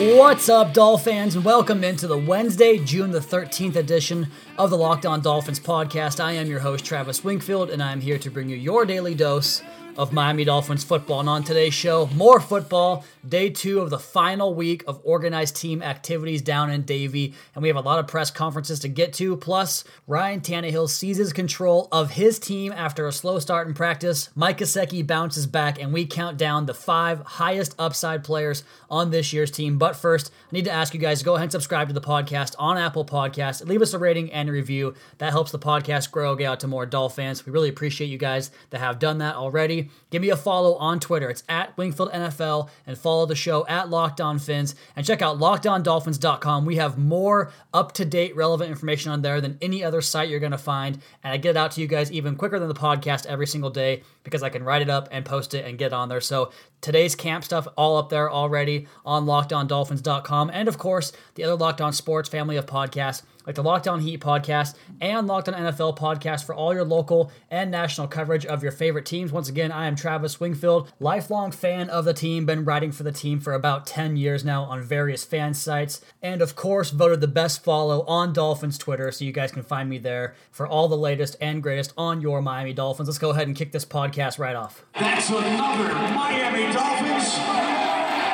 What's up, and welcome into the Wednesday, June the 13th edition of the Locked On Dolphins podcast. I am your host, Travis Wingfield, and I'm here to bring you your daily dose of Miami Dolphins football. And on today's show, more football, day two of the final week of organized team activities down in Davie. And we have a lot of press conferences to get to. Plus, Ryan Tannehill seizes control of his team after a slow start in practice. Mike Gesicki bounces back, and we count down the five highest upside players on this year's team. But first, I need to ask you guys go ahead and subscribe to the podcast on Apple Podcasts. Leave us a rating and review. That helps the podcast grow, get out to more Dolphins. We really appreciate you guys that have done that already. Give me a follow on Twitter. It's at Wingfield NFL and follow the show at Locked On Fins and check out lockedondolphins.com. We have more up to date, relevant information on there than any other site you're going to find. And I get it out to you guys even quicker than the podcast every single day because I can write it up and post it and get it on there. So today's camp stuff all up there already on lockedondolphins.com. And of course, the other Locked On Sports family of podcasts like the Locked On Heat podcast and Locked On NFL podcast for all your local and national coverage of your favorite teams. Once again, I am Travis Wingfield, lifelong fan of the team, been writing for the team for about 10 years now on various fan sites, and of course, voted the best follow on Dolphins Twitter, so you guys can find me there for all the latest and greatest on your Miami Dolphins. Let's go ahead and kick this podcast right off. That's another Miami Dolphins.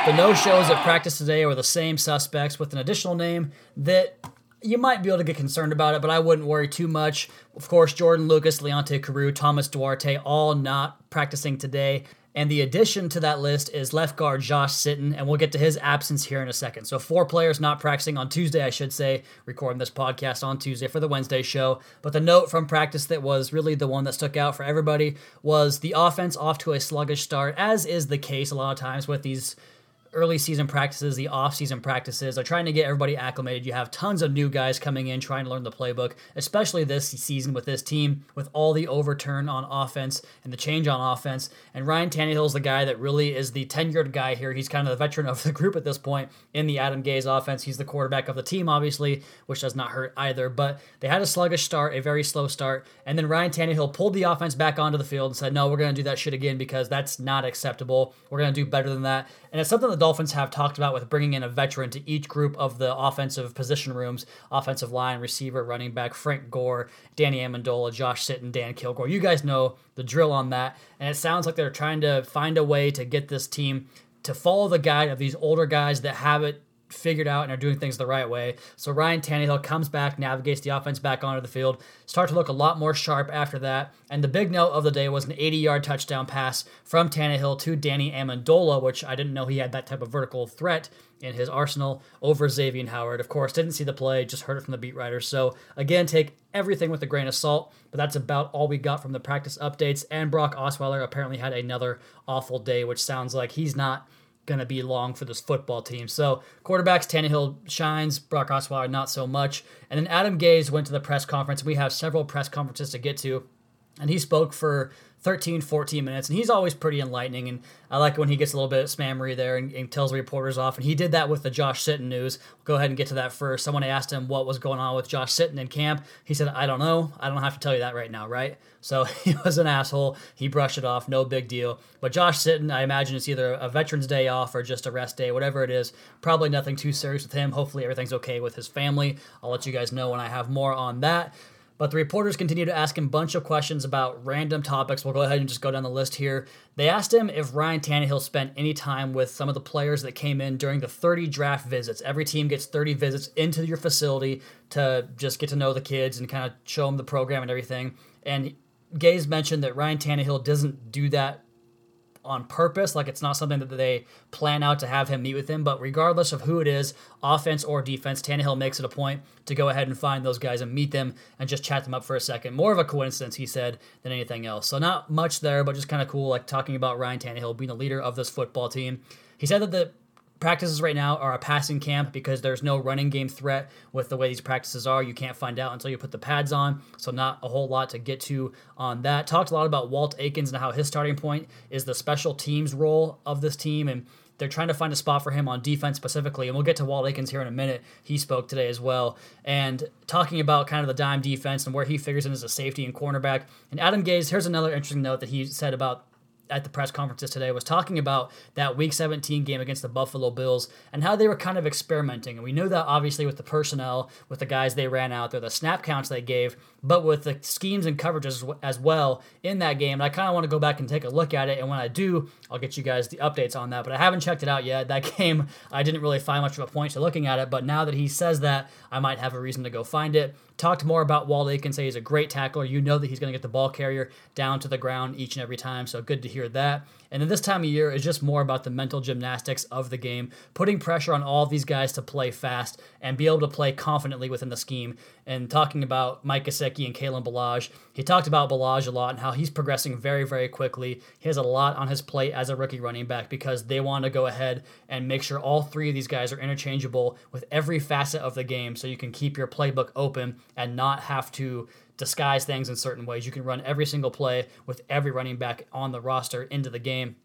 The no shows at practice today were the same suspects with an additional name that you might be able to get concerned about it, but I wouldn't worry too much. Of course, Jordan Lucas, Leonte Carroo, Thomas Duarte, all not practicing today. And the addition to that list is left guard Josh Sitton, and we'll get to his absence here in a second. So, four players not practicing on Tuesday, I should say, recording this podcast on Tuesday for the Wednesday show. But the note from practice that was really the one that stuck out for everybody was the offense off to a sluggish start, as is the case a lot of times with these early season practices, the off season practices. They're trying to get everybody acclimated. You have tons of new guys coming in trying to learn the playbook, especially this season with this team, with all the overturn on offense and the change on offense. And Ryan Tannehill is the guy that really is the tenured guy here. He's kind of the veteran of the group at this point in the Adam Gase offense. He's the quarterback of the team, obviously, which does not hurt either. But they had a sluggish start, a very slow start. And then Ryan Tannehill pulled the offense back onto the field and said, no, we're going to do that shit again because that's not acceptable. We're going to do better than that. And it's something the Dolphins have talked about with bringing in a veteran to each group of the offensive position rooms offensive line, receiver, running back, Frank Gore, Danny Amendola, Josh Sitton, Dan Kilgore. You guys know the drill on that. And it sounds like they're trying to find a way to get this team to follow the guide of these older guys that have it figured out and are doing things the right way. So Ryan Tannehill comes back, navigates the offense back onto the field, start to look a lot more sharp after that. And the big note of the day was an 80-yard touchdown pass from Tannehill to Danny Amendola, which I didn't know he had that type of vertical threat in his arsenal over Xavier Howard. Of course, didn't see the play, just heard it from the beat writers. So again, take everything with a grain of salt. But that's about all we got from the practice updates. And Brock Osweiler apparently had another awful day, which sounds like he's not going to be long for this football team. So quarterbacks, Tannehill shines, Brock Osweiler not so much. And then Adam Gase went to the press conference. We have several press conferences to get to. And he spoke for 13, 14 minutes, and he's always pretty enlightening. And I like when he gets a little bit spammery there and, and tells reporters off. And he did that with the Josh Sitton news. We'll go ahead and get to that first. Someone asked him what was going on with Josh Sitton in camp. He said, I don't know. I don't have to tell you that right now, right? So he was an asshole. He brushed it off. No big deal. But Josh Sitton, I imagine it's either a Veterans Day off or just a rest day, whatever it is. Probably nothing too serious with him. Hopefully everything's okay with his family. I'll let you guys know when I have more on that. But the reporters continue to ask him a bunch of questions about random topics. We'll go ahead and just go down the list here. They asked him if Ryan Tannehill spent any time with some of the players that came in during the 30 draft visits. Every team gets 30 visits into your facility to just get to know the kids and kind of show them the program and everything. And Gase mentioned that Ryan Tannehill doesn't do that on purpose. Like it's not something that they plan out to have him meet with him. But regardless of who it is, offense or defense, Tannehill makes it a point to go ahead and find those guys and meet them and just chat them up for a second. More of a coincidence, he said, than anything else. So not much there, but just kind of cool, like talking about Ryan Tannehill being the leader of this football team. He said that the practices right now are a passing camp because there's no running game threat with the way these practices are. You can't find out until you put the pads on, so not a whole lot to get to on that. Talked a lot about Walt Aikens and how his starting point is the special teams role of this team and they're trying to find a spot for him on defense specifically, and we'll get to Walt Aikens here in a minute. He spoke today as well, and talking about kind of the dime defense and where he figures in as a safety and cornerback. And Adam Gase, here's another interesting note that he said about at the press conferences today was talking about that week 17 game against the Buffalo Bills and how they were kind of experimenting. And we knew that obviously with the personnel, with the guys they ran out there, the snap counts they gave, but with the schemes and coverages as well in that game. And I kind of want to go back and take a look at it. And when I do, I'll get you guys the updates on that. But I haven't checked it out yet. That game, I didn't really find much of a point to looking at it. But now that he says that, I might have a reason to go find it. Talked more about Walt Aikens, say he's a great tackler. You know that he's going to get the ball carrier down to the ground each and every time. So good to hear that. And then this time of year is just more about the mental gymnastics of the game, putting pressure on all these guys to play fast and be able to play confidently within the scheme. And talking about Mike Gesicki and Kalen Ballage, he talked about Ballage a lot and how he's progressing very, very quickly. He has a lot on his plate as a rookie running back because they want to go ahead and make sure all three of these guys are interchangeable with every facet of the game so you can keep your playbook open and not have to disguise things in certain ways. You can run every single play with every running back on the roster into the game.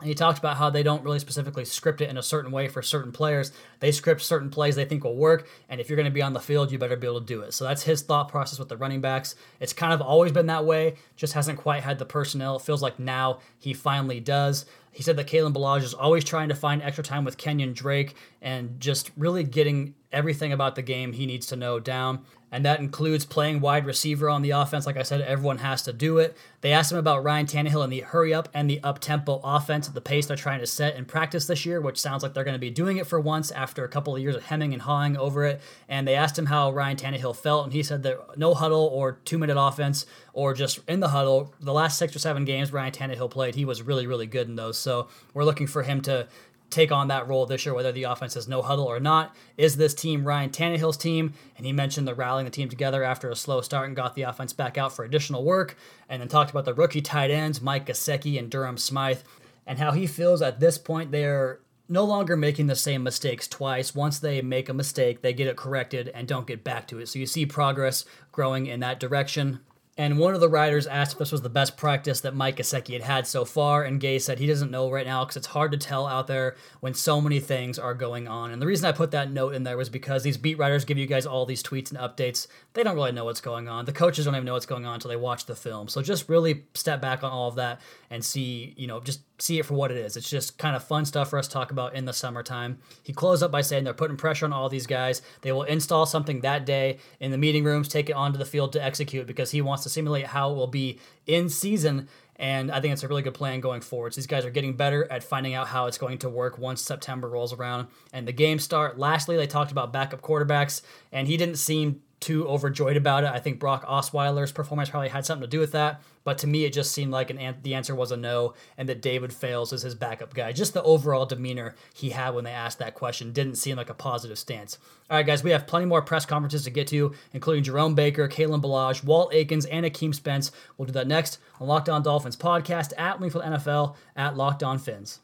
And he talked about how they don't really specifically script it in a certain way for certain players. They script certain plays they think will work, and if you're going to be on the field, you better be able to do it. So that's his thought process with the running backs. It's kind of always been that way, just hasn't quite had the personnel. It feels like now he finally does. He said that Kalen Ballage is always trying to find extra time with Kenyon Drake and just really getting everything about the game he needs to know down and that includes playing wide receiver on the offense. Like I said, everyone has to do it. They asked him about Ryan Tannehill and the hurry up and the up tempo offense the pace they're trying to set in practice this year, which sounds like they're going to be doing it for once after a couple of years of hemming and hawing over it. And they asked him how Ryan Tannehill felt, and he said that no huddle or two minute offense or just in the huddle, the last six or seven games Ryan Tannehill played, he was really, really good in those. So we're looking for him to take on that role this year, whether the offense is no huddle or not. Is this team Ryan Tannehill's team? And he mentioned the rallying the team together after a slow start and got the offense back out for additional work. And then talked about the rookie tight ends, Mike Gesicki and Durham Smythe, and how he feels at this point they're no longer making the same mistakes twice. Once they make a mistake, they get it corrected and don't get back to it. So you see progress growing in that direction. And one of the writers asked if this was the best practice that Mike Gesicki had had so far, and Gase said he doesn't know right now because it's hard to tell out there when so many things are going on. And the reason I put that note in there was because these beat writers give you guys all these tweets and updates. They don't really know what's going on. The coaches don't even know what's going on until they watch the film. So just really step back on all of that and see, you know, just see it for what it is. It's just kind of fun stuff for us to talk about in the summertime. He closed up by saying they're putting pressure on all these guys. They will install something that day in the meeting rooms, take it onto the field to execute because he wants to simulate how it will be in season. And I think it's a really good plan going forward. So these guys are getting better at finding out how it's going to work once September rolls around and the games start. Lastly, they talked about backup quarterbacks, and he didn't seem too overjoyed about it. I think Brock Osweiler's performance probably had something to do with that. But to me, it just seemed like an, the answer was a no, and that David Fales is his backup guy. Just the overall demeanor he had when they asked that question didn't seem like a positive stance. All right, guys, we have plenty more press conferences to get to, including Jerome Baker, Kalen Ballage, Walt Aikens, and Akeem Spence. We'll do that next on Locked On Dolphins podcast at Wingfield NFL at Locked On Fins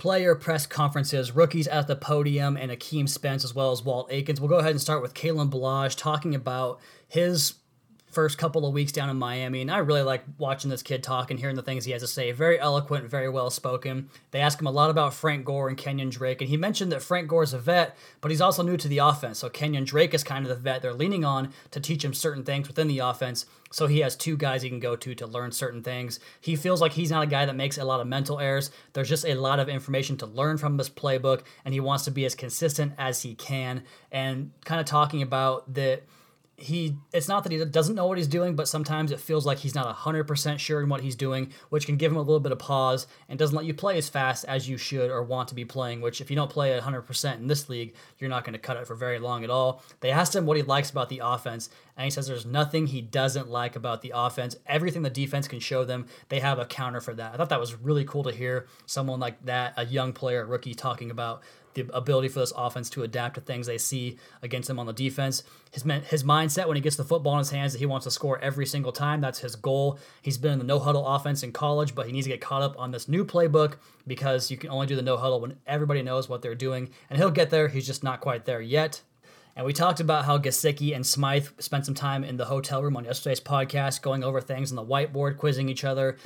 player press conferences, rookies at the podium, and Akeem Spence as well as Walt Aikens. We'll go ahead and start with Kalen Ballage talking about his first couple of weeks down in Miami, and I really like watching this kid talk and hearing the things he has to say. Very eloquent, very well spoken. They ask him a lot about Frank Gore and Kenyon Drake, and he mentioned that Frank Gore is a vet, but he's also new to the offense. So Kenyon Drake is kind of the vet they're leaning on to teach him certain things within the offense. So he has two guys he can go to to learn certain things. He feels like he's not a guy that makes a lot of mental errors. There's just a lot of information to learn from this playbook, and he wants to be as consistent as he can. And kind of talking about that he it's not that he doesn't know what he's doing but sometimes it feels like he's not 100% sure in what he's doing which can give him a little bit of pause and doesn't let you play as fast as you should or want to be playing which if you don't play at 100% in this league you're not going to cut it for very long at all. They asked him what he likes about the offense and he says there's nothing he doesn't like about the offense. Everything the defense can show them they have a counter for that. I thought that was really cool to hear someone like that a young player rookie talking about the ability for this offense to adapt to things they see against them on the defense. His his mindset when he gets the football in his hands that he wants to score every single time. That's his goal. He's been in the no huddle offense in college, but he needs to get caught up on this new playbook because you can only do the no huddle when everybody knows what they're doing, and he'll get there. He's just not quite there yet. And we talked about how Gesicki and Smythe spent some time in the hotel room on yesterday's podcast, going over things on the whiteboard, quizzing each other.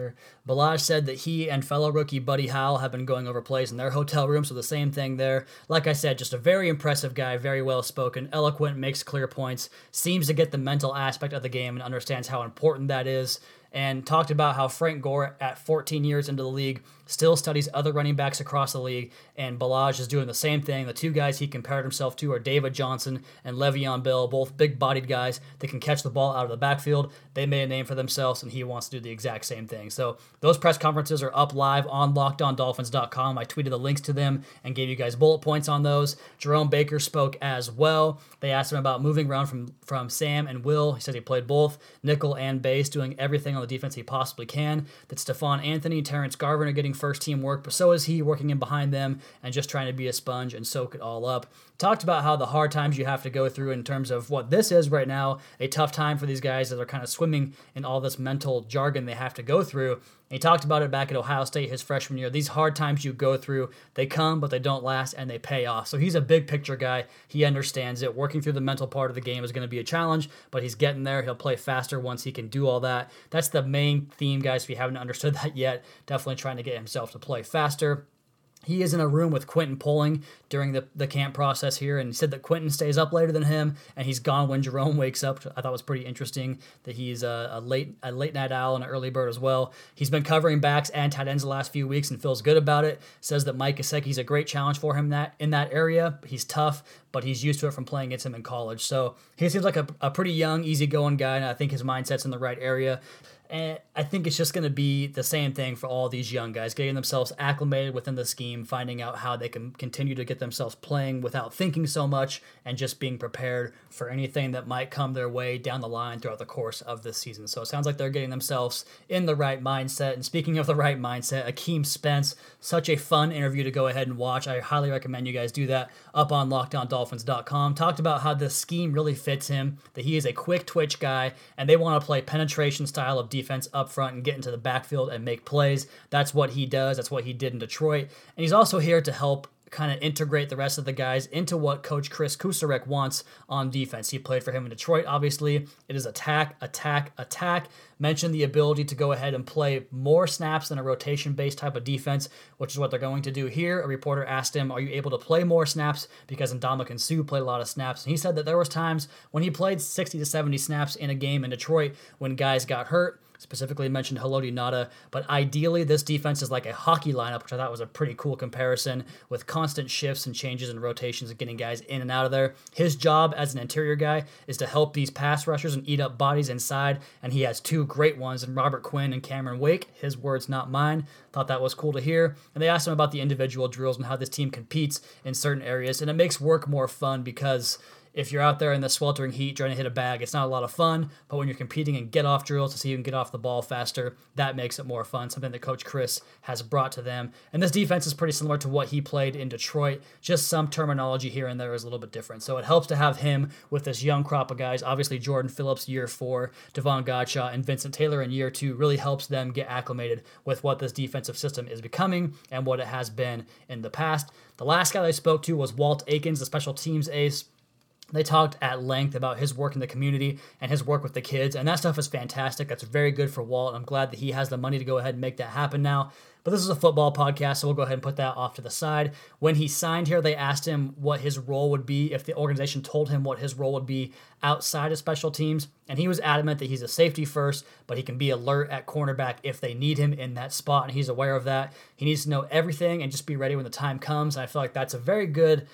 Ballage said that he and fellow rookie Buddy Howell have been going over plays in their hotel room, so the same thing there. Like I said, just a very impressive guy, very well spoken, eloquent, makes clear points, seems to get the mental aspect of the game and understands how important that is and talked about how Frank Gore, at 14 years into the league, still studies other running backs across the league, and Ballage is doing the same thing. The two guys he compared himself to are David Johnson and Le'Veon Bell, both big bodied guys that can catch the ball out of the backfield. They made a name for themselves, and he wants to do the exact same thing. So those press conferences are up live on lockedondolphins.com. I tweeted the links to them and gave you guys bullet points on those. Jerome Baker spoke as well. They asked him about moving around from, from Sam and Will. He said he played both nickel and base, doing everything on the defense he possibly can. That Stephone Anthony, Terrence Garvin are getting first team work, but so is he working in behind them and just trying to be a sponge and soak it all up. Talked about how the hard times you have to go through in terms of what this is right now, a tough time for these guys that are kind of swimming in all this mental jargon they have to go through. He talked about it back at Ohio State his freshman year. These hard times you go through, they come, but they don't last and they pay off. So he's a big picture guy. He understands it. Working through the mental part of the game is going to be a challenge, but he's getting there. He'll play faster once he can do all that. That's the main theme, guys. If you haven't understood that yet, definitely trying to get himself to play faster. He is in a room with Quentin Poling during the, the camp process here, and he said that Quentin stays up later than him, and he's gone when Jerome wakes up. I thought was pretty interesting that he's a, a, late a late night owl and an early bird as well. He's been covering backs and tight ends the last few weeks and feels good about it. Says that Mike Gesicki's a great challenge for him that in that area. He's tough, but he's used to it from playing against him in college. So he seems like a, a pretty young, easygoing guy, and I think his mindset's in the right area. And I think it's just going to be the same thing for all these young guys, getting themselves acclimated within the scheme, finding out how they can continue to get themselves playing without thinking so much, and just being prepared for anything that might come their way down the line throughout the course of this season. So it sounds like they're getting themselves in the right mindset. And speaking of the right mindset, Akeem Spence, such a fun interview to go ahead and watch. I highly recommend you guys do that up on lockedondolphins.com. Talked about how the scheme really fits him, that he is a quick twitch guy, and they want to play penetration style of defense up front and get into the backfield and make plays. That's what he does. That's what he did in Detroit. And he's also here to help kind of integrate the rest of the guys into what coach Chris Kocurek wants on defense. He played for him in Detroit, obviously. It is attack, attack, attack. Mentioned the ability to go ahead and play more snaps than a rotation based type of defense, which is what they're going to do here. A reporter asked him, Are you able to play more snaps? Because Ndamukong Suh played a lot of snaps. And he said that there was times when he played 60 to 70 snaps in a game in Detroit when guys got hurt specifically mentioned Haloti Ngata, but ideally this defense is like a hockey lineup, which I thought was a pretty cool comparison with constant shifts and changes and rotations and getting guys in and out of there. His job as an interior guy is to help these pass rushers and eat up bodies inside, and he has two great ones in Robert Quinn and Cameron Wake. His words, not mine. Thought that was cool to hear. And they asked him about the individual drills and how this team competes in certain areas, and it makes work more fun because if you're out there in the sweltering heat trying to hit a bag, it's not a lot of fun. But when you're competing in get off drills to see you can get off the ball faster, that makes it more fun. Something that Coach Chris has brought to them. And this defense is pretty similar to what he played in Detroit. Just some terminology here and there is a little bit different. So it helps to have him with this young crop of guys. Obviously, Jordan Phillips, year four, Davon Godchaux, and Vincent Taylor in year two really helps them get acclimated with what this defensive system is becoming and what it has been in the past. The last guy I spoke to was Walt Aikens, the special teams ace. They talked at length about his work in the community and his work with the kids, and that stuff is fantastic. That's very good for Walt. I'm glad that he has the money to go ahead and make that happen now. But this is a football podcast, so we'll go ahead and put that off to the side. When he signed here, they asked him what his role would be if the organization told him what his role would be outside of special teams. And he was adamant that he's a safety first, but he can be alert at cornerback if they need him in that spot, and he's aware of that. He needs to know everything and just be ready when the time comes. And I feel like that's a very good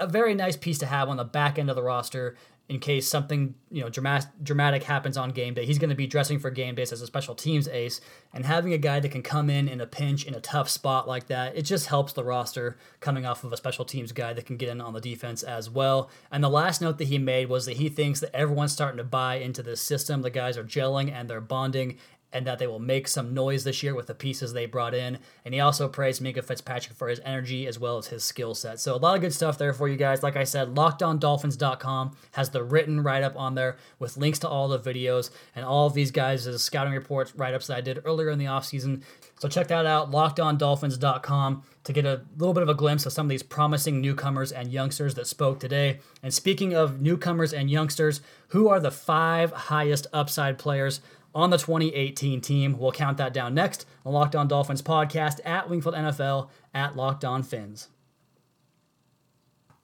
a very nice piece to have on the back end of the roster in case something you know dramatic dramatic happens on game day. He's going to be dressing for game days as a special teams ace, and having a guy that can come in in a pinch in a tough spot like that, it just helps the roster coming off of a special teams guy that can get in on the defense as well. And the last note that he made was that he thinks that everyone's starting to buy into this system. The guys are gelling and they're bonding and that they will make some noise this year with the pieces they brought in. And he also praised Minkah Fitzpatrick for his energy as well as his skill set. So a lot of good stuff there for you guys. Like I said, lockedondolphins.com has the written write up on there with links to all the videos and all of these guys' scouting reports write ups that I did earlier in the offseason. So check that out, lockedondolphins.com, to get a little bit of a glimpse of some of these promising newcomers and youngsters that spoke today. And speaking of newcomers and youngsters, who are the five highest upside players on the 2018 team. We'll count that down next on Locked On Dolphins podcast at Wingfield NFL at Locked On Fins.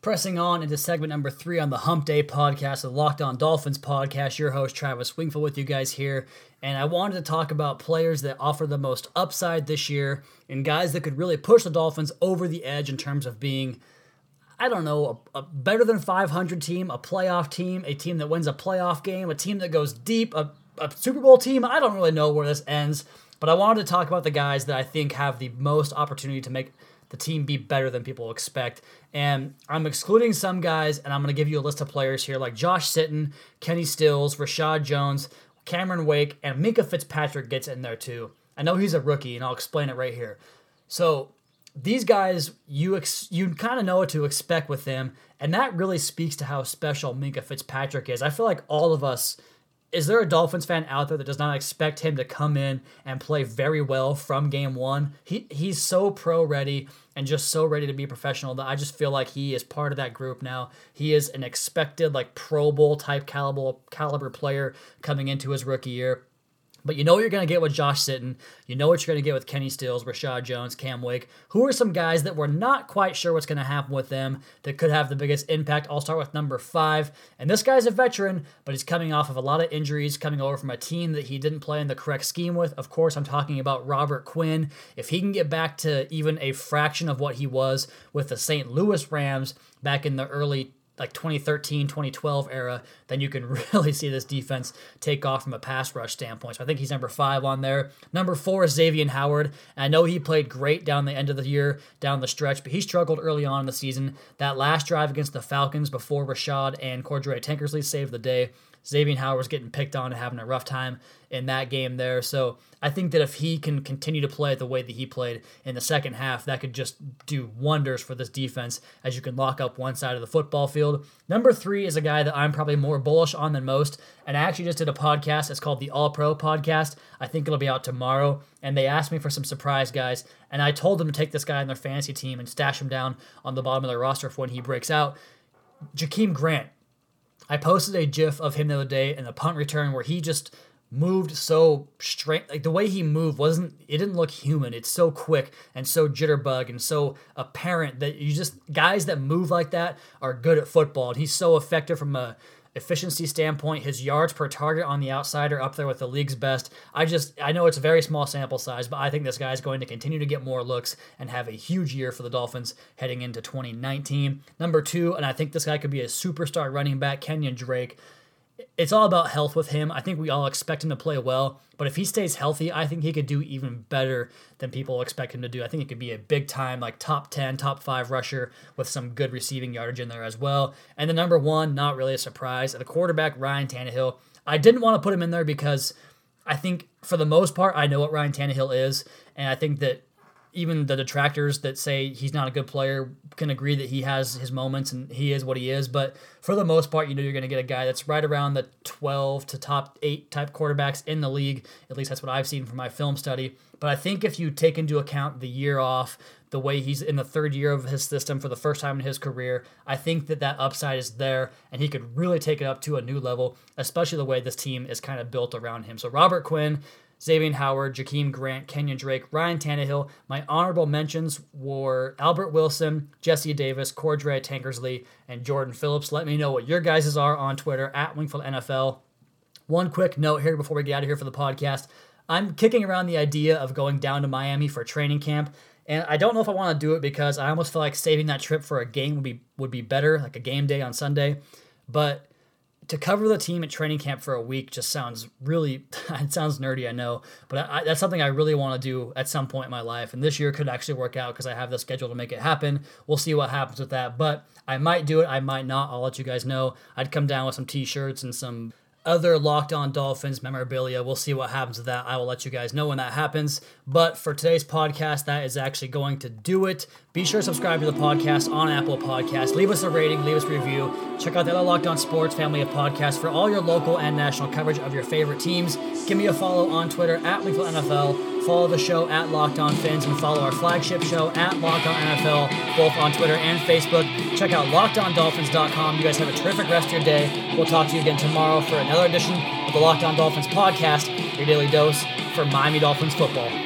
Pressing on into segment number three on the Hump Day podcast, the Locked On Dolphins podcast. Your host, Travis Wingfield, with you guys here. And I wanted to talk about players that offer the most upside this year and guys that could really push the Dolphins over the edge in terms of being, I don't know, a, a better than 500 team, a playoff team, a team that wins a playoff game, a team that goes deep, a a Super Bowl team. I don't really know where this ends, but I wanted to talk about the guys that I think have the most opportunity to make the team be better than people expect. And I'm excluding some guys, and I'm going to give you a list of players here like Josh Sitton, Kenny Stills, Reshad Jones, Cameron Wake, and Minkah Fitzpatrick gets in there too. I know he's a rookie, and I'll explain it right here. So these guys, you ex- you kind of know what to expect with them, and that really speaks to how special Minkah Fitzpatrick is. I feel like all of us is there a Dolphins fan out there that does not expect him to come in and play very well from game one? He he's so pro ready and just so ready to be professional that I just feel like he is part of that group now. He is an expected like Pro Bowl type caliber caliber player coming into his rookie year. But you know what you're going to get with Josh Sitton. You know what you're going to get with Kenny Stills, Reshad Jones, Cam Wake. Who are some guys that we're not quite sure what's going to happen with them that could have the biggest impact? I'll start with number five. And this guy's a veteran, but he's coming off of a lot of injuries, coming over from a team that he didn't play in the correct scheme with. Of course, I'm talking about Robert Quinn. If he can get back to even a fraction of what he was with the St. Louis Rams back in the early like 2013, 2012 era, then you can really see this defense take off from a pass rush standpoint. So I think he's number five on there. Number four is Xavier Howard. And I know he played great down the end of the year, down the stretch, but he struggled early on in the season. That last drive against the Falcons before Reshad and Cordrea Tankersley saved the day. Xavier Howard was getting picked on and having a rough time in that game there. So I think that if he can continue to play the way that he played in the second half, that could just do wonders for this defense as you can lock up one side of the football field. Number three is a guy that I'm probably more bullish on than most. And I actually just did a podcast. It's called the All Pro Podcast. I think it'll be out tomorrow. And they asked me for some surprise guys. And I told them to take this guy in their fantasy team and stash him down on the bottom of their roster for when he breaks out. Jakeem Grant I posted a GIF of him the other day in the punt return where he just moved so straight like the way he moved wasn't it didn't look human. It's so quick and so jitterbug and so apparent that you just guys that move like that are good at football and he's so effective from a efficiency standpoint, his yards per target on the outside are up there with the league's best. I just I know it's a very small sample size, but I think this guy is going to continue to get more looks and have a huge year for the Dolphins heading into 2019. Number two, and I think this guy could be a superstar running back, Kenyon Drake it's all about health with him. I think we all expect him to play well, but if he stays healthy, I think he could do even better than people expect him to do. I think he could be a big time, like top 10, top 5 rusher with some good receiving yardage in there as well. And the number one, not really a surprise, the quarterback, Ryan Tannehill. I didn't want to put him in there because I think for the most part, I know what Ryan Tannehill is, and I think that even the detractors that say he's not a good player can agree that he has his moments and he is what he is. But for the most part, you know you're going to get a guy that's right around the 12 to top eight type quarterbacks in the league. At least that's what I've seen from my film study. But I think if you take into account the year off, the way he's in the third year of his system for the first time in his career, I think that that upside is there and he could really take it up to a new level, especially the way this team is kind of built around him. So Robert Quinn, Xavier Howard, Jakeem Grant, Kenyon Drake, Ryan Tannehill. My honorable mentions were Albert Wilson, Jesse Davis, Cordrea Tankersley, and Jordan Phillips. Let me know what your guys' are on Twitter at Wingfield NFL. One quick note here before we get out of here for the podcast. I'm kicking around the idea of going down to Miami for training camp, and I don't know if I want to do it because I almost feel like saving that trip for a game would be would be better, like a game day on Sunday. But to cover the team at training camp for a week just sounds really it sounds nerdy i know but I, that's something i really want to do at some point in my life and this year could actually work out because i have the schedule to make it happen. We'll see what happens with that but i might do it i might not i'll let you guys know. I'd come down with some t-shirts and some other Locked On Dolphins memorabilia. We'll see what happens with that. I will let you guys know when that happens. But for today's podcast, that is actually going to do it. Be sure to subscribe to the podcast on Apple Podcasts. Leave us a rating, leave us a review. Check out the other Locked On Sports family of podcasts for all your local and national coverage of your favorite teams. Give me a follow on Twitter at Wingfield NFL. Follow the show at Locked On Fins and follow our flagship show at Locked On NFL, both on Twitter and Facebook. Check out LockedOnDolphins.com. You guys have a terrific rest of your day. We'll talk to you again tomorrow for another edition of the Locked On Dolphins podcast, your daily dose for Miami Dolphins football.